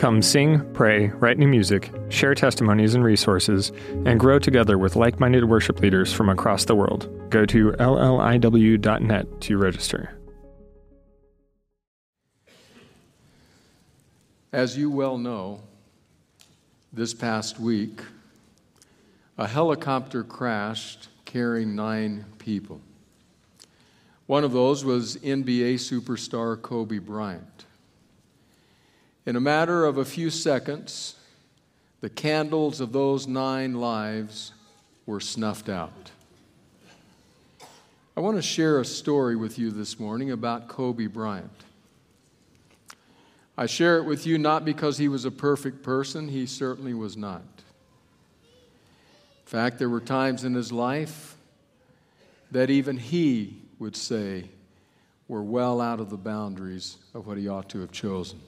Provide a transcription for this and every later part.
Come sing, pray, write new music, share testimonies and resources, and grow together with like minded worship leaders from across the world. Go to lliw.net to register. As you well know, this past week, a helicopter crashed carrying nine people. One of those was NBA superstar Kobe Bryant. In a matter of a few seconds, the candles of those nine lives were snuffed out. I want to share a story with you this morning about Kobe Bryant. I share it with you not because he was a perfect person, he certainly was not. In fact, there were times in his life that even he would say were well out of the boundaries of what he ought to have chosen.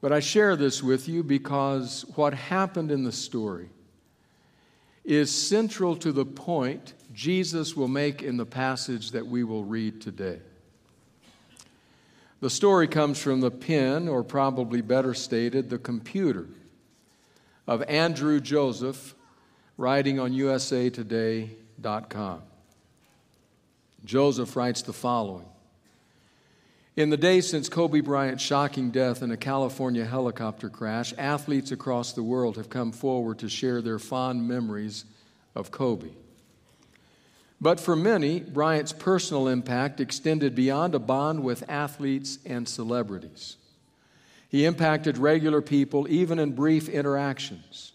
But I share this with you because what happened in the story is central to the point Jesus will make in the passage that we will read today. The story comes from the pen, or probably better stated, the computer, of Andrew Joseph, writing on usatoday.com. Joseph writes the following In the days since Kobe Bryant's shocking death in a California helicopter crash, athletes across the world have come forward to share their fond memories of Kobe. But for many, Bryant's personal impact extended beyond a bond with athletes and celebrities. He impacted regular people even in brief interactions.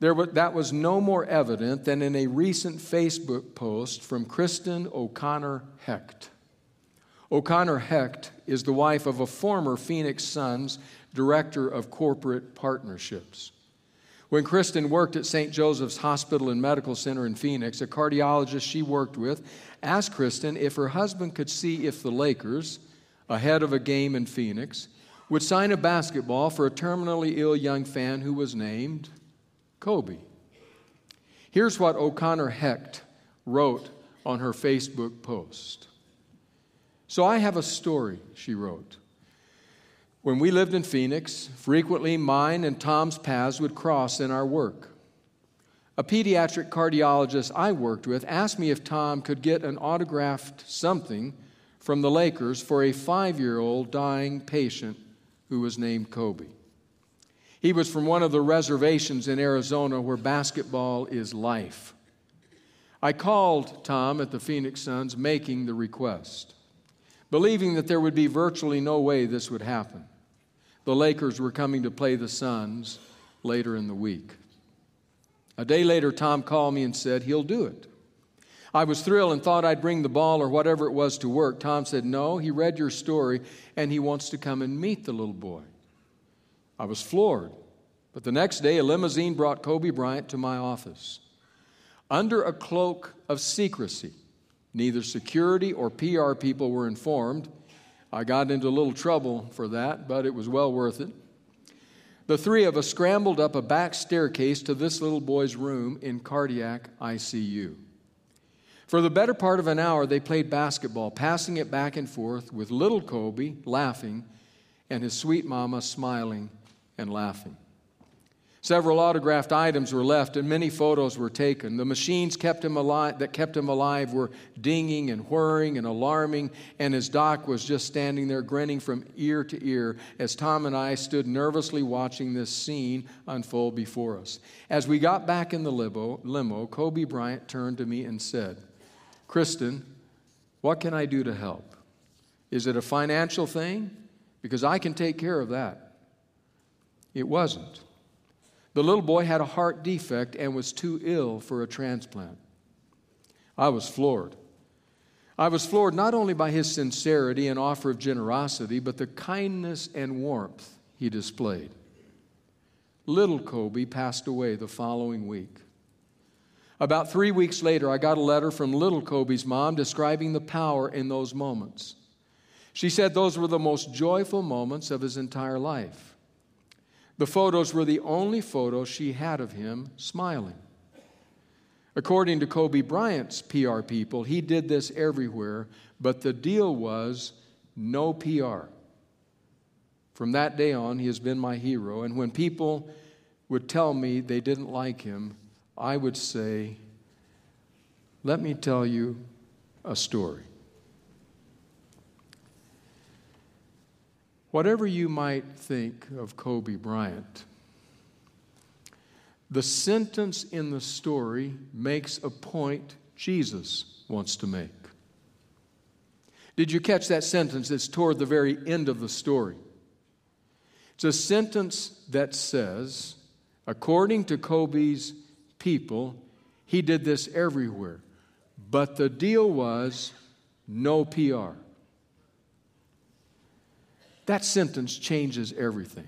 There, that was no more evident than in a recent Facebook post from Kristen O'Connor Hecht. O'Connor Hecht is the wife of a former Phoenix Suns director of corporate partnerships. When Kristen worked at St. Joseph's Hospital and Medical Center in Phoenix, a cardiologist she worked with asked Kristen if her husband could see if the Lakers, ahead of a game in Phoenix, would sign a basketball for a terminally ill young fan who was named Kobe. Here's what O'Connor Hecht wrote on her Facebook post. So I have a story, she wrote. When we lived in Phoenix, frequently mine and Tom's paths would cross in our work. A pediatric cardiologist I worked with asked me if Tom could get an autographed something from the Lakers for a five year old dying patient who was named Kobe. He was from one of the reservations in Arizona where basketball is life. I called Tom at the Phoenix Suns making the request, believing that there would be virtually no way this would happen the Lakers were coming to play the Suns later in the week. A day later, Tom called me and said he'll do it. I was thrilled and thought I'd bring the ball or whatever it was to work. Tom said, No, he read your story and he wants to come and meet the little boy. I was floored. But the next day, a limousine brought Kobe Bryant to my office. Under a cloak of secrecy, neither security or PR people were informed, I got into a little trouble for that, but it was well worth it. The three of us scrambled up a back staircase to this little boy's room in cardiac ICU. For the better part of an hour, they played basketball, passing it back and forth with little Kobe laughing and his sweet mama smiling and laughing. Several autographed items were left and many photos were taken. The machines kept him alive, that kept him alive were dinging and whirring and alarming, and his doc was just standing there grinning from ear to ear as Tom and I stood nervously watching this scene unfold before us. As we got back in the limo, limo Kobe Bryant turned to me and said, Kristen, what can I do to help? Is it a financial thing? Because I can take care of that. It wasn't. The little boy had a heart defect and was too ill for a transplant. I was floored. I was floored not only by his sincerity and offer of generosity, but the kindness and warmth he displayed. little Kobe passed away the following week. About three weeks later, I got a letter from little Kobe's mom describing the power in those moments. She said those were the most joyful moments of his entire life. The photos were the only photos she had of him smiling. According to Kobe Bryant's PR people, he did this everywhere, but the deal was no PR. From that day on, he has been my hero. And when people would tell me they didn't like him, I would say, Let me tell you a story. Whatever you might think of Kobe Bryant, the sentence in the story makes a point Jesus wants to make. Did you catch that sentence? It's toward the very end of the story. It's a sentence that says, according to Kobe's people, he did this everywhere. But the deal was no PR. That sentence changes everything.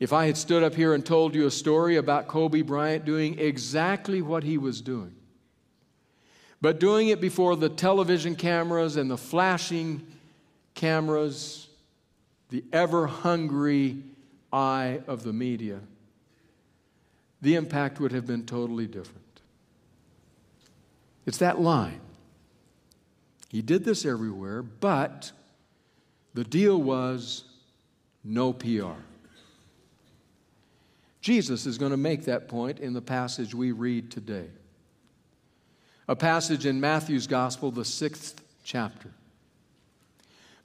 If I had stood up here and told you a story about Kobe Bryant doing exactly what he was doing, but doing it before the television cameras and the flashing cameras, the ever hungry eye of the media, the impact would have been totally different. It's that line. He did this everywhere, but the deal was no PR. Jesus is going to make that point in the passage we read today. A passage in Matthew's Gospel, the sixth chapter.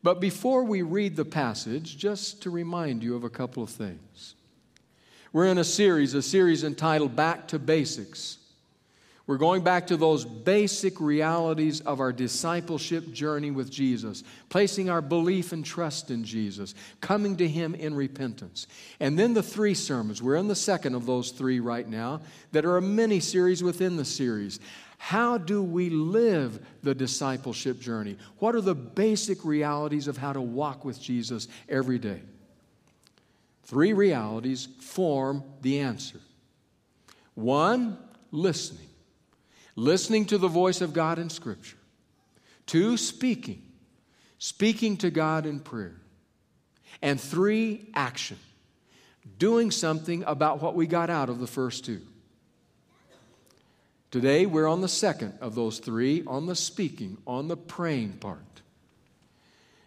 But before we read the passage, just to remind you of a couple of things. We're in a series, a series entitled Back to Basics. We're going back to those basic realities of our discipleship journey with Jesus, placing our belief and trust in Jesus, coming to Him in repentance. And then the three sermons, we're in the second of those three right now, that are a mini series within the series. How do we live the discipleship journey? What are the basic realities of how to walk with Jesus every day? Three realities form the answer. One, listening listening to the voice of God in Scripture. Two, speaking, speaking to God in prayer. And three, action, doing something about what we got out of the first two. Today, we're on the second of those three, on the speaking, on the praying part.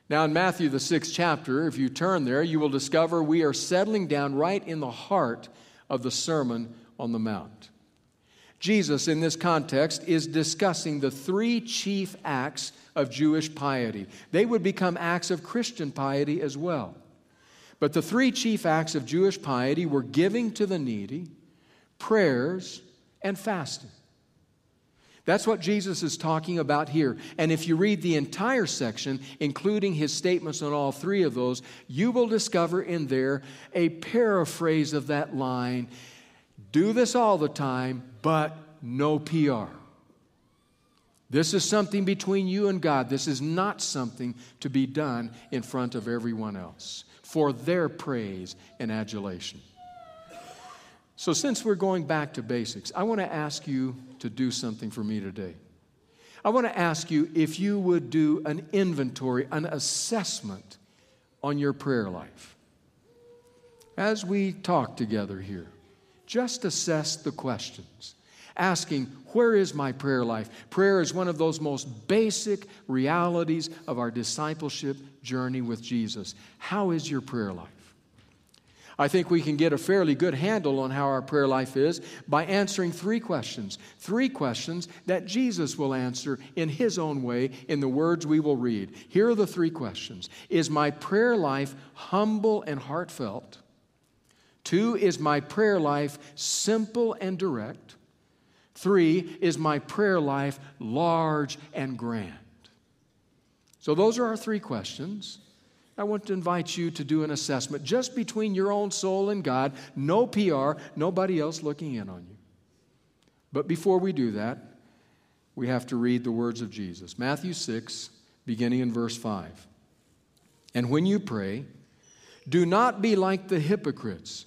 Now, in Matthew, the sixth chapter, if you turn there, you will discover we are settling down right in the heart of the Sermon on the Mount. Jesus, in this context, is discussing the three chief acts of Jewish piety. They would become acts of Christian piety as well. But the three chief acts of Jewish piety were giving to the needy, prayers, and fasting. That's what Jesus is talking about here. And if you read the entire section, including his statements on all three of those, you will discover in there a paraphrase of that line do this all the time, but no PR. This is something between you and God. This is not something to be done in front of everyone else for their praise and adulation. So, since we're going back to basics, I want to ask you to do something for me today. I want to ask you if you would do an inventory, an assessment on your prayer life. As we talk together here, just assess the questions, asking, Where is my prayer life? Prayer is one of those most basic realities of our discipleship journey with Jesus. How is your prayer life? I think we can get a fairly good handle on how our prayer life is by answering three questions. Three questions that Jesus will answer in His own way in the words we will read. Here are the three questions Is my prayer life humble and heartfelt? Two, is my prayer life simple and direct? Three, is my prayer life large and grand? So, those are our three questions. I want to invite you to do an assessment just between your own soul and God. No PR, nobody else looking in on you. But before we do that, we have to read the words of Jesus. Matthew 6, beginning in verse 5. And when you pray, Do not be like the hypocrites,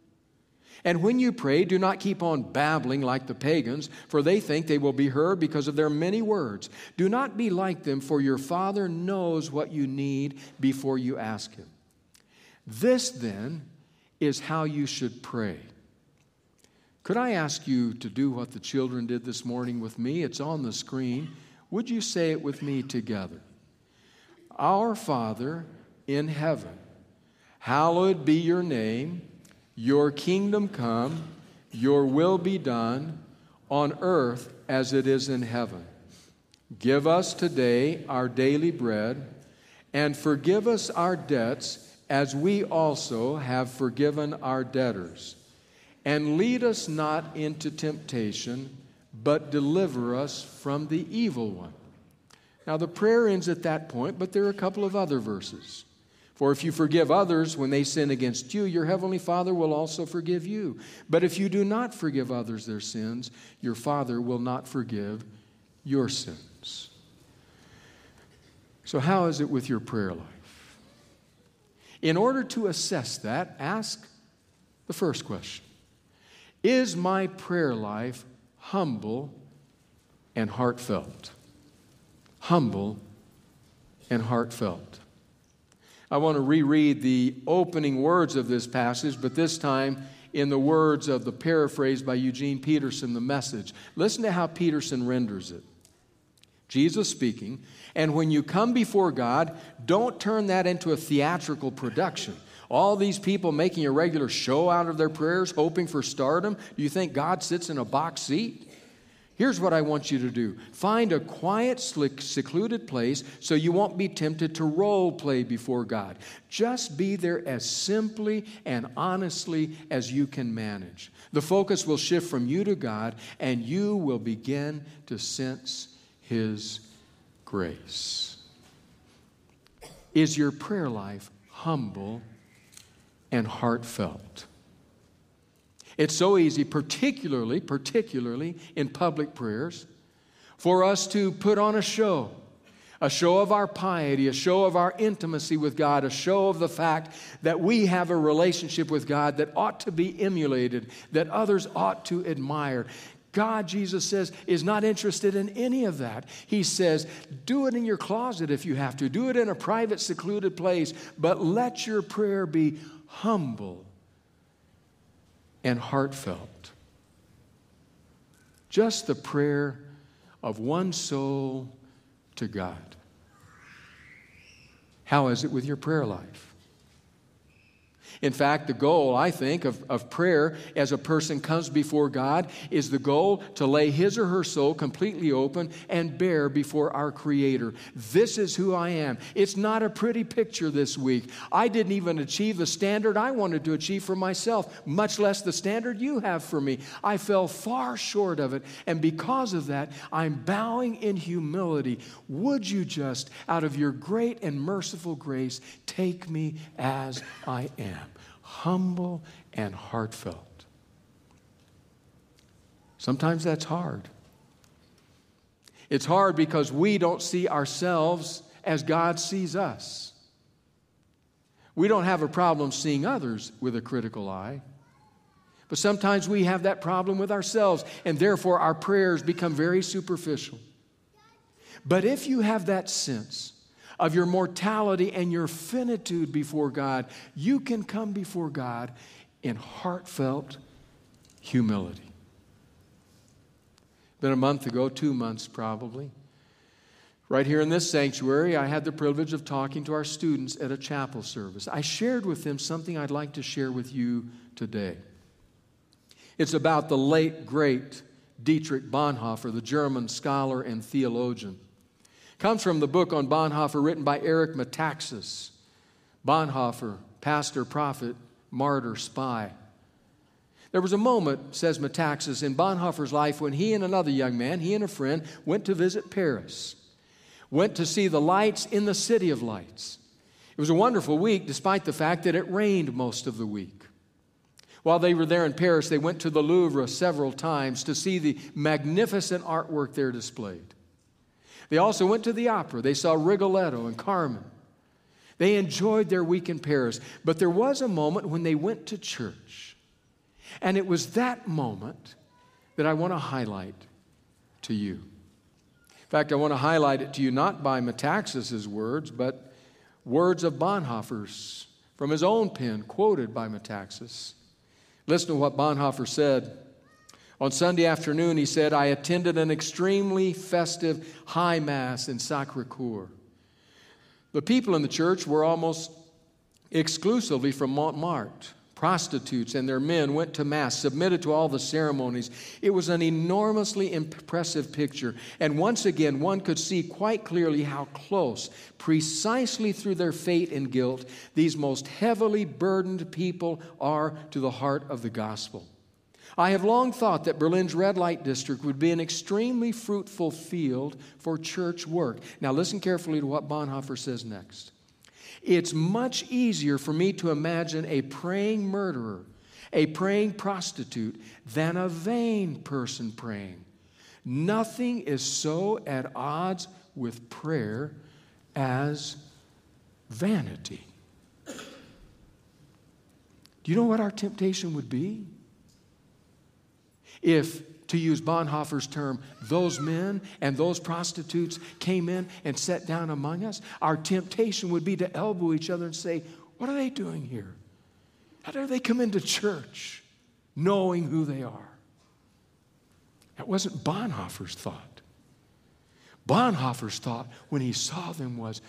And when you pray, do not keep on babbling like the pagans, for they think they will be heard because of their many words. Do not be like them, for your Father knows what you need before you ask Him. This, then, is how you should pray. Could I ask you to do what the children did this morning with me? It's on the screen. Would you say it with me together? Our Father in heaven, hallowed be your name. Your kingdom come, your will be done on earth as it is in heaven. Give us today our daily bread, and forgive us our debts as we also have forgiven our debtors. And lead us not into temptation, but deliver us from the evil one. Now, the prayer ends at that point, but there are a couple of other verses. For if you forgive others when they sin against you, your heavenly Father will also forgive you. But if you do not forgive others their sins, your Father will not forgive your sins. So, how is it with your prayer life? In order to assess that, ask the first question Is my prayer life humble and heartfelt? Humble and heartfelt. I want to reread the opening words of this passage, but this time in the words of the paraphrase by Eugene Peterson, the message. Listen to how Peterson renders it. Jesus speaking, and when you come before God, don't turn that into a theatrical production. All these people making a regular show out of their prayers, hoping for stardom. Do you think God sits in a box seat? Here's what I want you to do find a quiet, secluded place so you won't be tempted to role play before God. Just be there as simply and honestly as you can manage. The focus will shift from you to God, and you will begin to sense His grace. Is your prayer life humble and heartfelt? It's so easy, particularly, particularly in public prayers, for us to put on a show. A show of our piety, a show of our intimacy with God, a show of the fact that we have a relationship with God that ought to be emulated, that others ought to admire. God, Jesus says, is not interested in any of that. He says, do it in your closet if you have to, do it in a private, secluded place, but let your prayer be humble and heartfelt. Just the prayer of one soul to God. How is it with your prayer life? In fact, the goal, I think, of, of prayer as a person comes before God is the goal to lay his or her soul completely open and bare before our Creator. This is who I am. It's not a pretty picture this week. I didn't even achieve the standard I wanted to achieve for myself, much less the standard you have for me. I fell far short of it, and because of that, I'm bowing in humility. Would you just, out of your great and merciful grace, take me as I am? Humble and heartfelt. Sometimes that's hard. It's hard because we don't see ourselves as God sees us. We don't have a problem seeing others with a critical eye. But sometimes we have that problem with ourselves, and therefore our prayers become very superficial. But if you have that sense of your mortality and your finitude before God, you can come before God in heartfelt humility. Been a month ago, two months probably. Right here in this sanctuary, I had the privilege of talking to our students at a chapel service. I shared with them something I'd like to share with you today. It's about the late, great Dietrich Bonhoeffer, the German scholar and theologian comes from the book on Bonhoeffer written by Eric Metaxas. Bonhoeffer, pastor, prophet, martyr, spy. There was a moment, says Metaxas, in Bonhoeffer's life when he and another young man, he and a friend, went to visit Paris, went to see the lights in the City of Lights. It was a wonderful week, despite the fact that it rained most of the week. While they were there in Paris, they went to the Louvre several times to see the magnificent artwork there displayed. They also went to the opera. They saw Rigoletto and Carmen. They enjoyed their week in Paris. But there was a moment when they went to church. And it was that moment that I want to highlight to you. In fact, I want to highlight it to you not by Metaxas' words, but words of Bonhoeffer's from his own pen, quoted by Metaxas. Listen to what Bonhoeffer said. On Sunday afternoon, he said, I attended an extremely festive high mass in Sacre Coeur. The people in the church were almost exclusively from Montmartre. Prostitutes and their men went to Mass, submitted to all the ceremonies. It was an enormously impressive picture. And once again, one could see quite clearly how close, precisely through their fate and guilt, these most heavily burdened people are to the heart of the gospel. I have long thought that Berlin's red light district would be an extremely fruitful field for church work. Now, listen carefully to what Bonhoeffer says next. It's much easier for me to imagine a praying murderer, a praying prostitute, than a vain person praying. Nothing is so at odds with prayer as vanity. Do you know what our temptation would be? If to use Bonhoeffer's term, those men and those prostitutes came in and sat down among us, our temptation would be to elbow each other and say, What are they doing here? How dare they come into church knowing who they are? That wasn't Bonhoeffer's thought. Bonhoeffer's thought when he saw them was,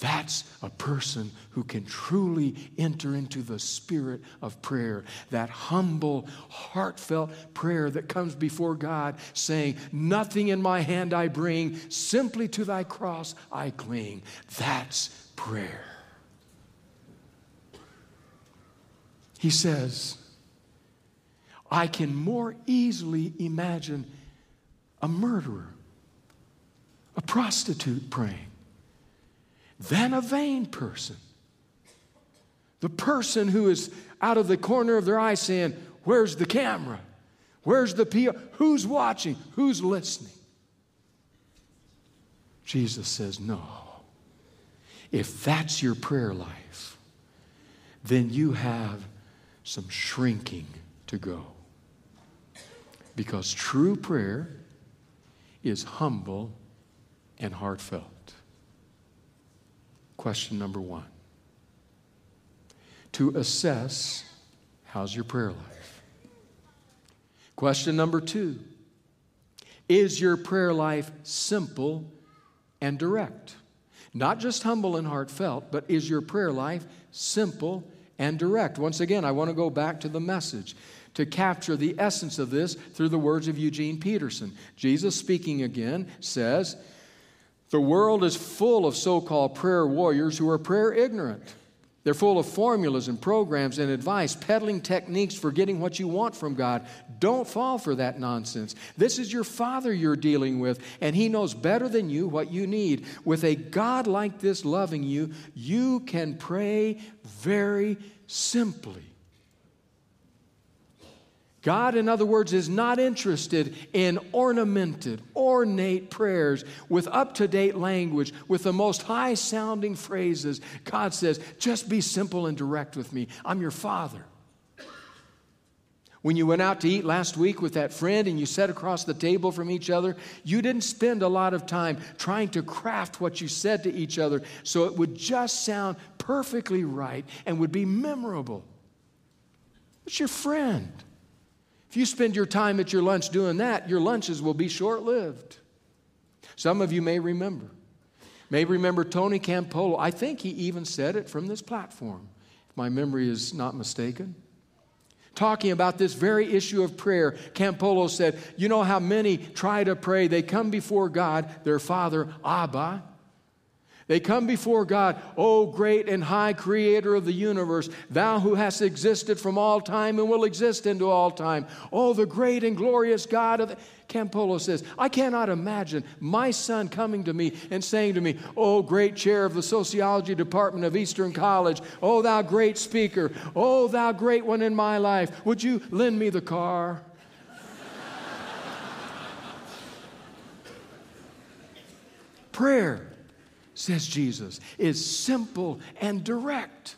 that's a person who can truly enter into the spirit of prayer. That humble, heartfelt prayer that comes before God, saying, Nothing in my hand I bring, simply to thy cross I cling. That's prayer. He says, I can more easily imagine a murderer, a prostitute praying than a vain person. The person who is out of the corner of their eye saying, Where's the camera? Where's the PR? Who's watching? Who's listening? Jesus says, No. If that's your prayer life, then you have some shrinking to go. Because true prayer is humble and heartfelt. Question number one to assess how's your prayer life? Question number two is your prayer life simple and direct? Not just humble and heartfelt, but is your prayer life simple and direct? Once again, I want to go back to the message to capture the essence of this through the words of Eugene Peterson. Jesus, speaking again, says, the world is full of so called prayer warriors who are prayer ignorant. They're full of formulas and programs and advice, peddling techniques for getting what you want from God. Don't fall for that nonsense. This is your Father you're dealing with, and He knows better than you what you need. With a God like this loving you, you can pray very simply. God, in other words, is not interested in ornamented, ornate prayers with up to date language, with the most high sounding phrases. God says, just be simple and direct with me. I'm your Father. When you went out to eat last week with that friend and you sat across the table from each other, you didn't spend a lot of time trying to craft what you said to each other so it would just sound perfectly right and would be memorable. It's your friend. If you spend your time at your lunch doing that, your lunches will be short lived. Some of you may remember. May remember Tony Campolo. I think he even said it from this platform, if my memory is not mistaken. Talking about this very issue of prayer, Campolo said, You know how many try to pray? They come before God, their father, Abba. They come before God, O great and high creator of the universe, thou who hast existed from all time and will exist into all time. Oh, the great and glorious God of. Campolo says, I cannot imagine my son coming to me and saying to me, Oh, great chair of the sociology department of Eastern College, oh, thou great speaker, oh, thou great one in my life, would you lend me the car? Prayer says Jesus, is simple and direct.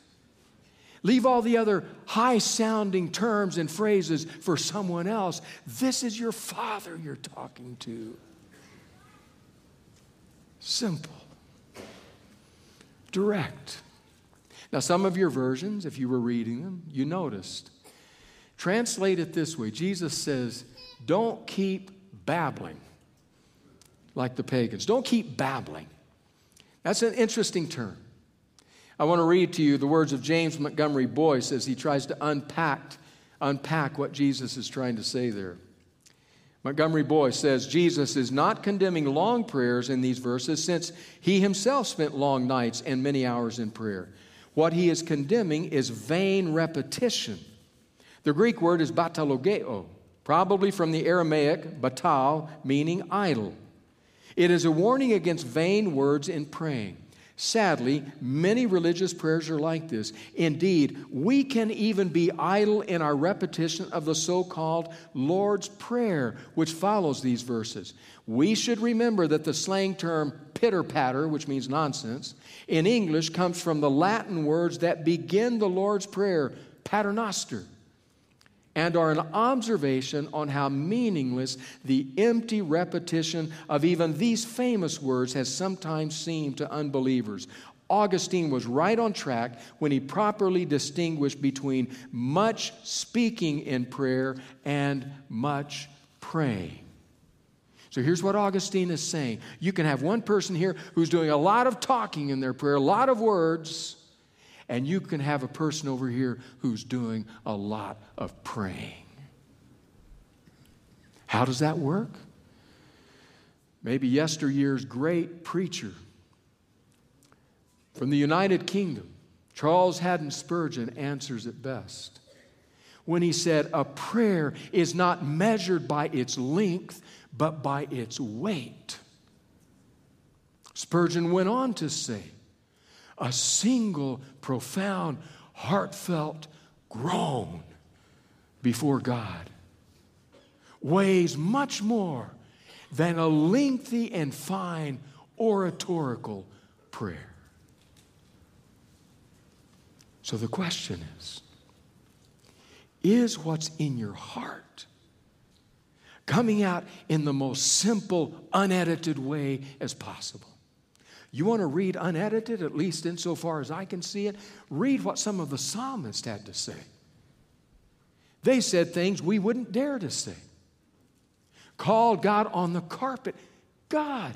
Leave all the other high sounding terms and phrases for someone else. This is your Father you're talking to. Simple, direct. Now, some of your versions, if you were reading them, you noticed. Translate it this way Jesus says, Don't keep babbling like the pagans. Don't keep babbling. That's an interesting term. I want to read to you the words of James Montgomery Boice as he tries to unpack, unpack what Jesus is trying to say there. Montgomery Boice says Jesus is not condemning long prayers in these verses since he himself spent long nights and many hours in prayer. What he is condemning is vain repetition. The Greek word is batalogeo, probably from the Aramaic batal, meaning idle. It is a warning against vain words in praying. Sadly, many religious prayers are like this. Indeed, we can even be idle in our repetition of the so called Lord's Prayer, which follows these verses. We should remember that the slang term pitter patter, which means nonsense, in English comes from the Latin words that begin the Lord's Prayer, paternoster and are an observation on how meaningless the empty repetition of even these famous words has sometimes seemed to unbelievers. Augustine was right on track when he properly distinguished between much speaking in prayer and much praying. So here's what Augustine is saying. You can have one person here who's doing a lot of talking in their prayer, a lot of words, and you can have a person over here who's doing a lot of praying. How does that work? Maybe yesteryear's great preacher from the United Kingdom, Charles Haddon Spurgeon, answers it best when he said, A prayer is not measured by its length, but by its weight. Spurgeon went on to say, a single profound, heartfelt groan before God weighs much more than a lengthy and fine oratorical prayer. So the question is Is what's in your heart coming out in the most simple, unedited way as possible? You want to read unedited, at least insofar as I can see it? Read what some of the psalmists had to say. They said things we wouldn't dare to say. Called God on the carpet. God,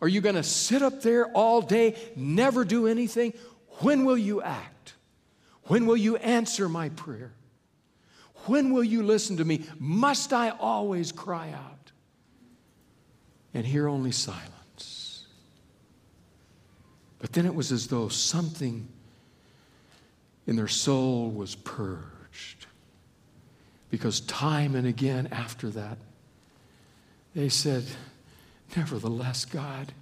are you going to sit up there all day, never do anything? When will you act? When will you answer my prayer? When will you listen to me? Must I always cry out? And hear only silence. But then it was as though something in their soul was purged. Because time and again after that, they said, Nevertheless, God,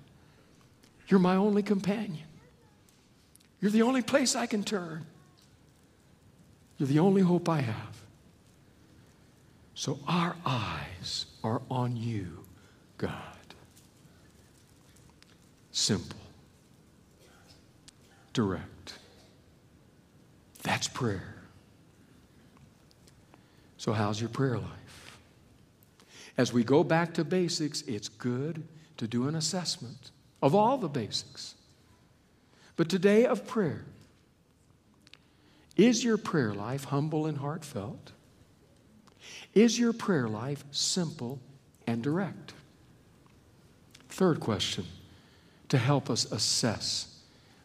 you're my only companion. You're the only place I can turn. You're the only hope I have. So our eyes are on you, God. Simple direct. That's prayer. So, how's your prayer life? As we go back to basics, it's good to do an assessment of all the basics. But today, of prayer, is your prayer life humble and heartfelt? Is your prayer life simple and direct? Third question to help us assess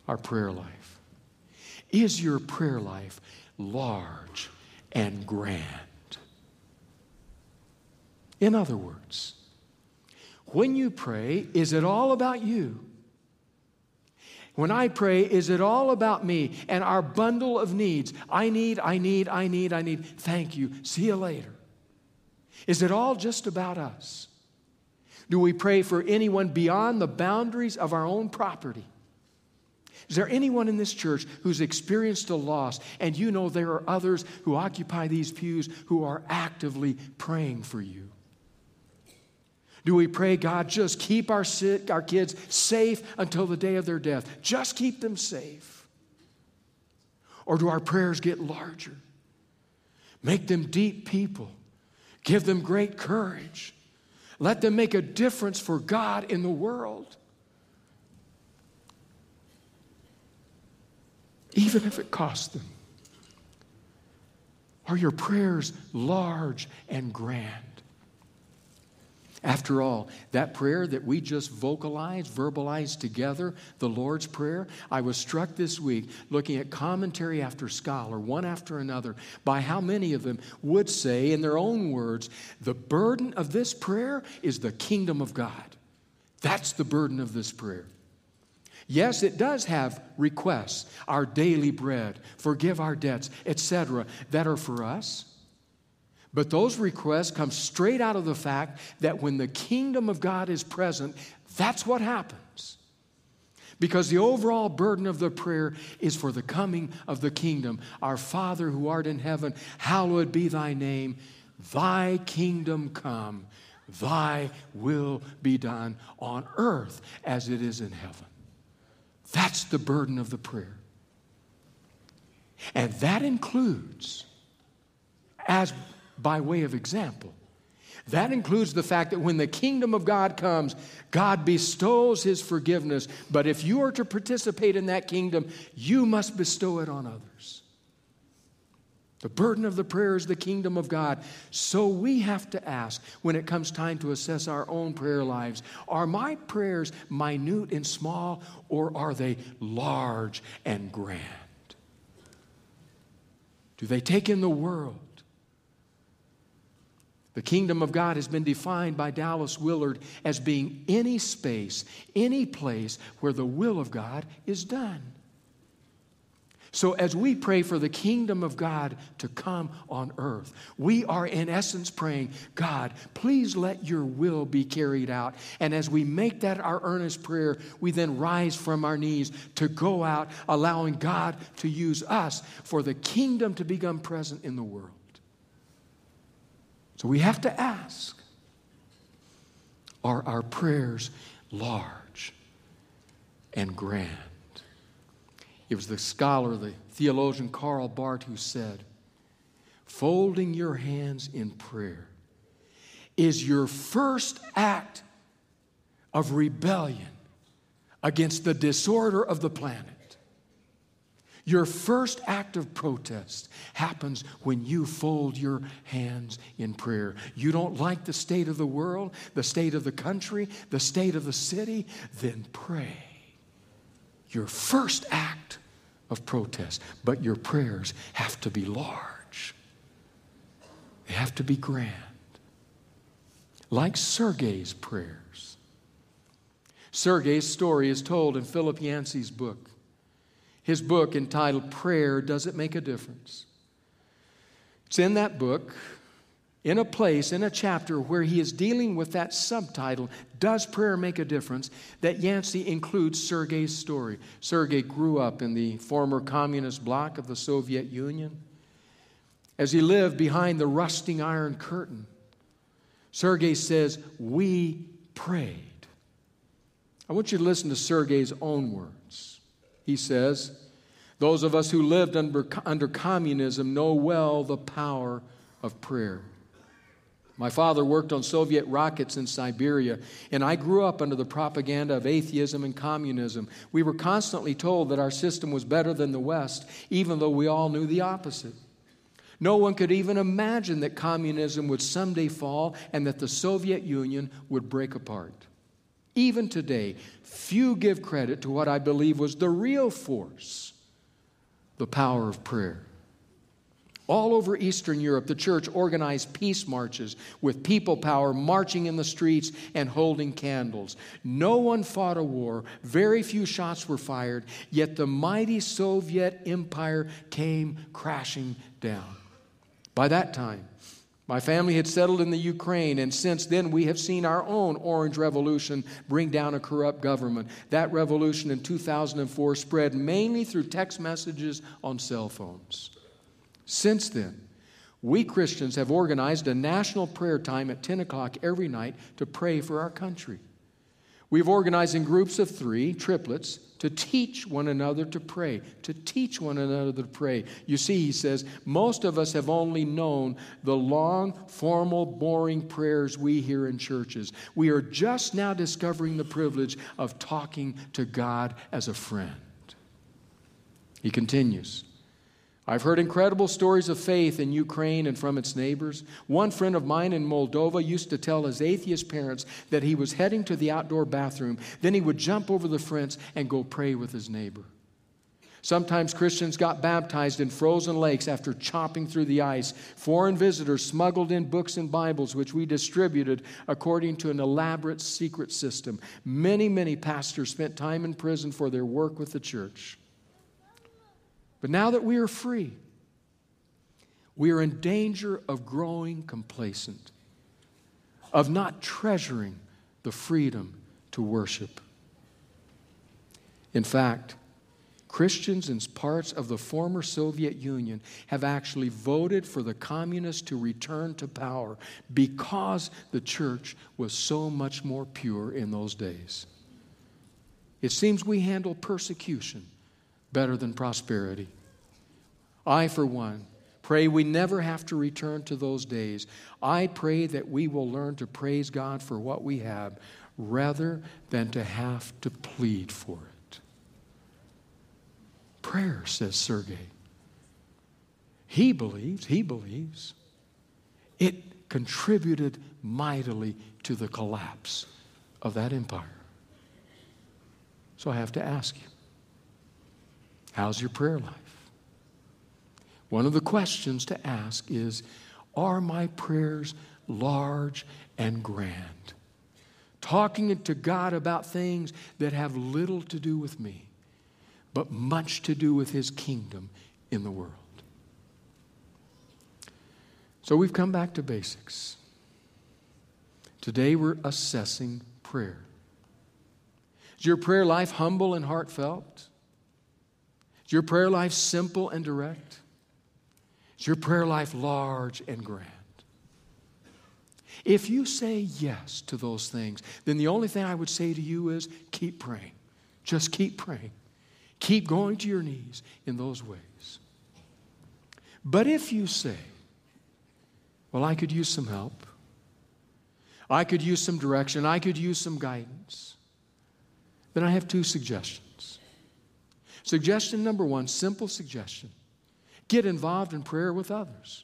our prayer life? Is your prayer life large and grand? In other words, when you pray, is it all about you? When I pray, is it all about me and our bundle of needs? I need, I need, I need, I need. Thank you. See you later. Is it all just about us? Do we pray for anyone beyond the boundaries of our own property? Is there anyone in this church who's experienced a loss and you know there are others who occupy these pews who are actively praying for you? Do we pray, God, just keep our, sick, our kids safe until the day of their death? Just keep them safe. Or do our prayers get larger? Make them deep people. Give them great courage. Let them make a difference for God in the world. Even if it costs them. Are your prayers large and grand? After all, that prayer that we just vocalized, verbalized together, the Lord's Prayer, I was struck this week looking at commentary after scholar, one after another, by how many of them would say, in their own words, the burden of this prayer is the kingdom of God. That's the burden of this prayer. Yes, it does have requests, our daily bread, forgive our debts, etc., that are for us. But those requests come straight out of the fact that when the kingdom of God is present, that's what happens. Because the overall burden of the prayer is for the coming of the kingdom. Our Father who art in heaven, hallowed be thy name. Thy kingdom come, thy will be done on earth as it is in heaven. That's the burden of the prayer. And that includes, as by way of example. That includes the fact that when the kingdom of God comes, God bestows his forgiveness. But if you are to participate in that kingdom, you must bestow it on others. The burden of the prayer is the kingdom of God. So we have to ask when it comes time to assess our own prayer lives are my prayers minute and small, or are they large and grand? Do they take in the world? The kingdom of God has been defined by Dallas Willard as being any space, any place where the will of God is done. So, as we pray for the kingdom of God to come on earth, we are in essence praying, God, please let your will be carried out. And as we make that our earnest prayer, we then rise from our knees to go out, allowing God to use us for the kingdom to become present in the world. So we have to ask are our prayers large and grand? It was the scholar, the theologian Karl Barth, who said, Folding your hands in prayer is your first act of rebellion against the disorder of the planet. Your first act of protest happens when you fold your hands in prayer. You don't like the state of the world, the state of the country, the state of the city, then pray. Your first act of protest, but your prayers have to be large, they have to be grand. Like Sergei's prayers. Sergei's story is told in Philip Yancey's book his book entitled Prayer Does It Make a Difference? It's in that book, in a place, in a chapter where he is dealing with that subtitle, Does Prayer Make a Difference? that Yancey includes Sergei's story. Sergei grew up in the former communist bloc of the Soviet Union. As he lived behind the rusting iron curtain, Sergei says, We prayed. I want you to listen to Sergei's own words he says. Those of us who lived under, under communism know well the power of prayer. My father worked on Soviet rockets in Siberia, and I grew up under the propaganda of atheism and communism. We were constantly told that our system was better than the West, even though we all knew the opposite. No one could even imagine that communism would someday fall and that the Soviet Union would break apart. Even today, few give credit to what I believe was the real force the power of prayer. All over Eastern Europe, the church organized peace marches with people power marching in the streets and holding candles. No one fought a war, very few shots were fired, yet the mighty Soviet empire came crashing down. By that time, my family had settled in the Ukraine, and since then we have seen our own Orange Revolution bring down a corrupt government. That revolution in 2004 spread mainly through text messages on cell phones. Since then, we Christians have organized a national prayer time at 10 o'clock every night to pray for our country. We've organized in groups of three, triplets, to teach one another to pray, to teach one another to pray. You see, he says, most of us have only known the long, formal, boring prayers we hear in churches. We are just now discovering the privilege of talking to God as a friend. He continues. I've heard incredible stories of faith in Ukraine and from its neighbors. One friend of mine in Moldova used to tell his atheist parents that he was heading to the outdoor bathroom. Then he would jump over the fence and go pray with his neighbor. Sometimes Christians got baptized in frozen lakes after chopping through the ice. Foreign visitors smuggled in books and Bibles, which we distributed according to an elaborate secret system. Many, many pastors spent time in prison for their work with the church. But now that we are free, we are in danger of growing complacent, of not treasuring the freedom to worship. In fact, Christians in parts of the former Soviet Union have actually voted for the communists to return to power because the church was so much more pure in those days. It seems we handle persecution better than prosperity. I, for one, pray we never have to return to those days. I pray that we will learn to praise God for what we have rather than to have to plead for it. Prayer, says Sergei. He believes, he believes. It contributed mightily to the collapse of that empire. So I have to ask you how's your prayer life? One of the questions to ask is Are my prayers large and grand? Talking to God about things that have little to do with me, but much to do with His kingdom in the world. So we've come back to basics. Today we're assessing prayer. Is your prayer life humble and heartfelt? Is your prayer life simple and direct? Is your prayer life large and grand? If you say yes to those things, then the only thing I would say to you is keep praying. Just keep praying. Keep going to your knees in those ways. But if you say, well, I could use some help, I could use some direction, I could use some guidance, then I have two suggestions. Suggestion number one, simple suggestion Get involved in prayer with others.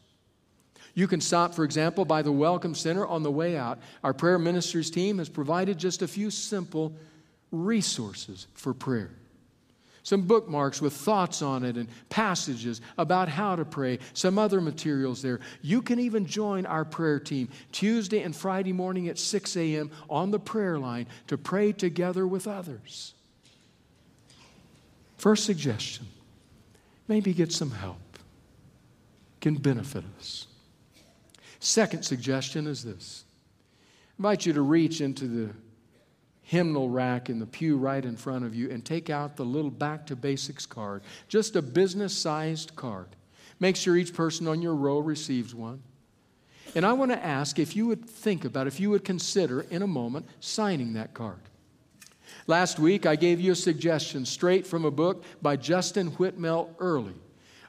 You can stop, for example, by the Welcome Center on the way out. Our prayer ministries team has provided just a few simple resources for prayer. Some bookmarks with thoughts on it and passages about how to pray, some other materials there. You can even join our prayer team Tuesday and Friday morning at 6 a.m. on the prayer line to pray together with others. First suggestion maybe get some help can benefit us. Second suggestion is this I invite you to reach into the hymnal rack in the pew right in front of you and take out the little back to basics card, just a business sized card. Make sure each person on your row receives one. And I want to ask if you would think about, if you would consider in a moment signing that card. Last week, I gave you a suggestion straight from a book by Justin Whitmel Earley,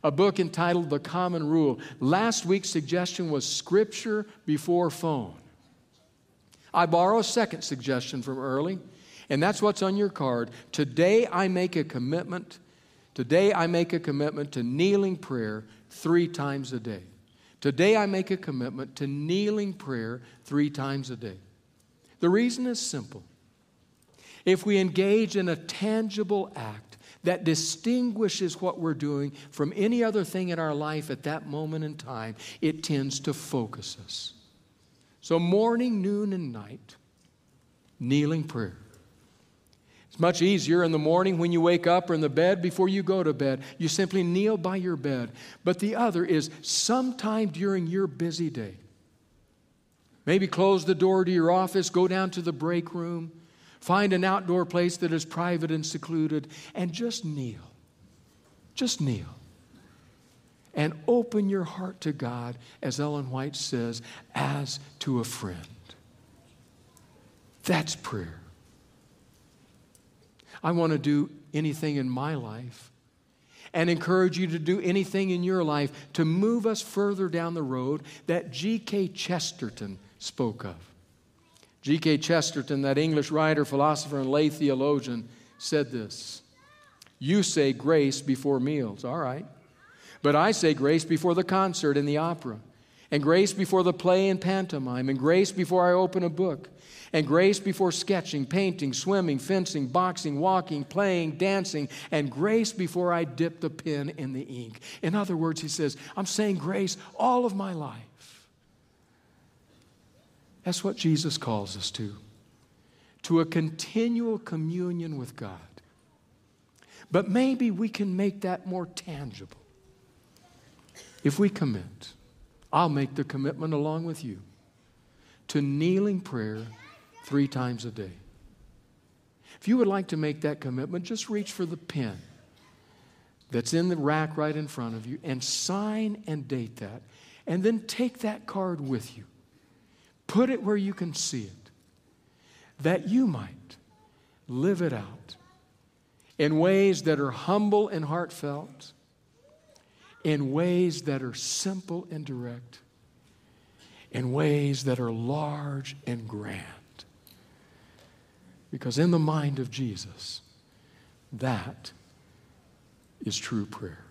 a book entitled The Common Rule. Last week's suggestion was Scripture before phone. I borrow a second suggestion from Earley, and that's what's on your card. Today I make a commitment. Today I make a commitment to kneeling prayer three times a day. Today I make a commitment to kneeling prayer three times a day. The reason is simple. If we engage in a tangible act that distinguishes what we're doing from any other thing in our life at that moment in time, it tends to focus us. So, morning, noon, and night, kneeling prayer. It's much easier in the morning when you wake up or in the bed before you go to bed. You simply kneel by your bed. But the other is sometime during your busy day. Maybe close the door to your office, go down to the break room, find an outdoor place that is private and secluded, and just kneel. Just kneel. And open your heart to God, as Ellen White says, as to a friend. That's prayer. I want to do anything in my life and encourage you to do anything in your life to move us further down the road that G.K. Chesterton spoke of. G.K. Chesterton, that English writer, philosopher, and lay theologian, said this You say grace before meals, all right. But I say grace before the concert and the opera, and grace before the play and pantomime, and grace before I open a book, and grace before sketching, painting, swimming, fencing, boxing, walking, playing, dancing, and grace before I dip the pen in the ink. In other words, he says, I'm saying grace all of my life. That's what Jesus calls us to to a continual communion with God. But maybe we can make that more tangible. If we commit, I'll make the commitment along with you to kneeling prayer three times a day. If you would like to make that commitment, just reach for the pen that's in the rack right in front of you and sign and date that. And then take that card with you. Put it where you can see it, that you might live it out in ways that are humble and heartfelt, in ways that are simple and direct, in ways that are large and grand. Because in the mind of Jesus, that is true prayer.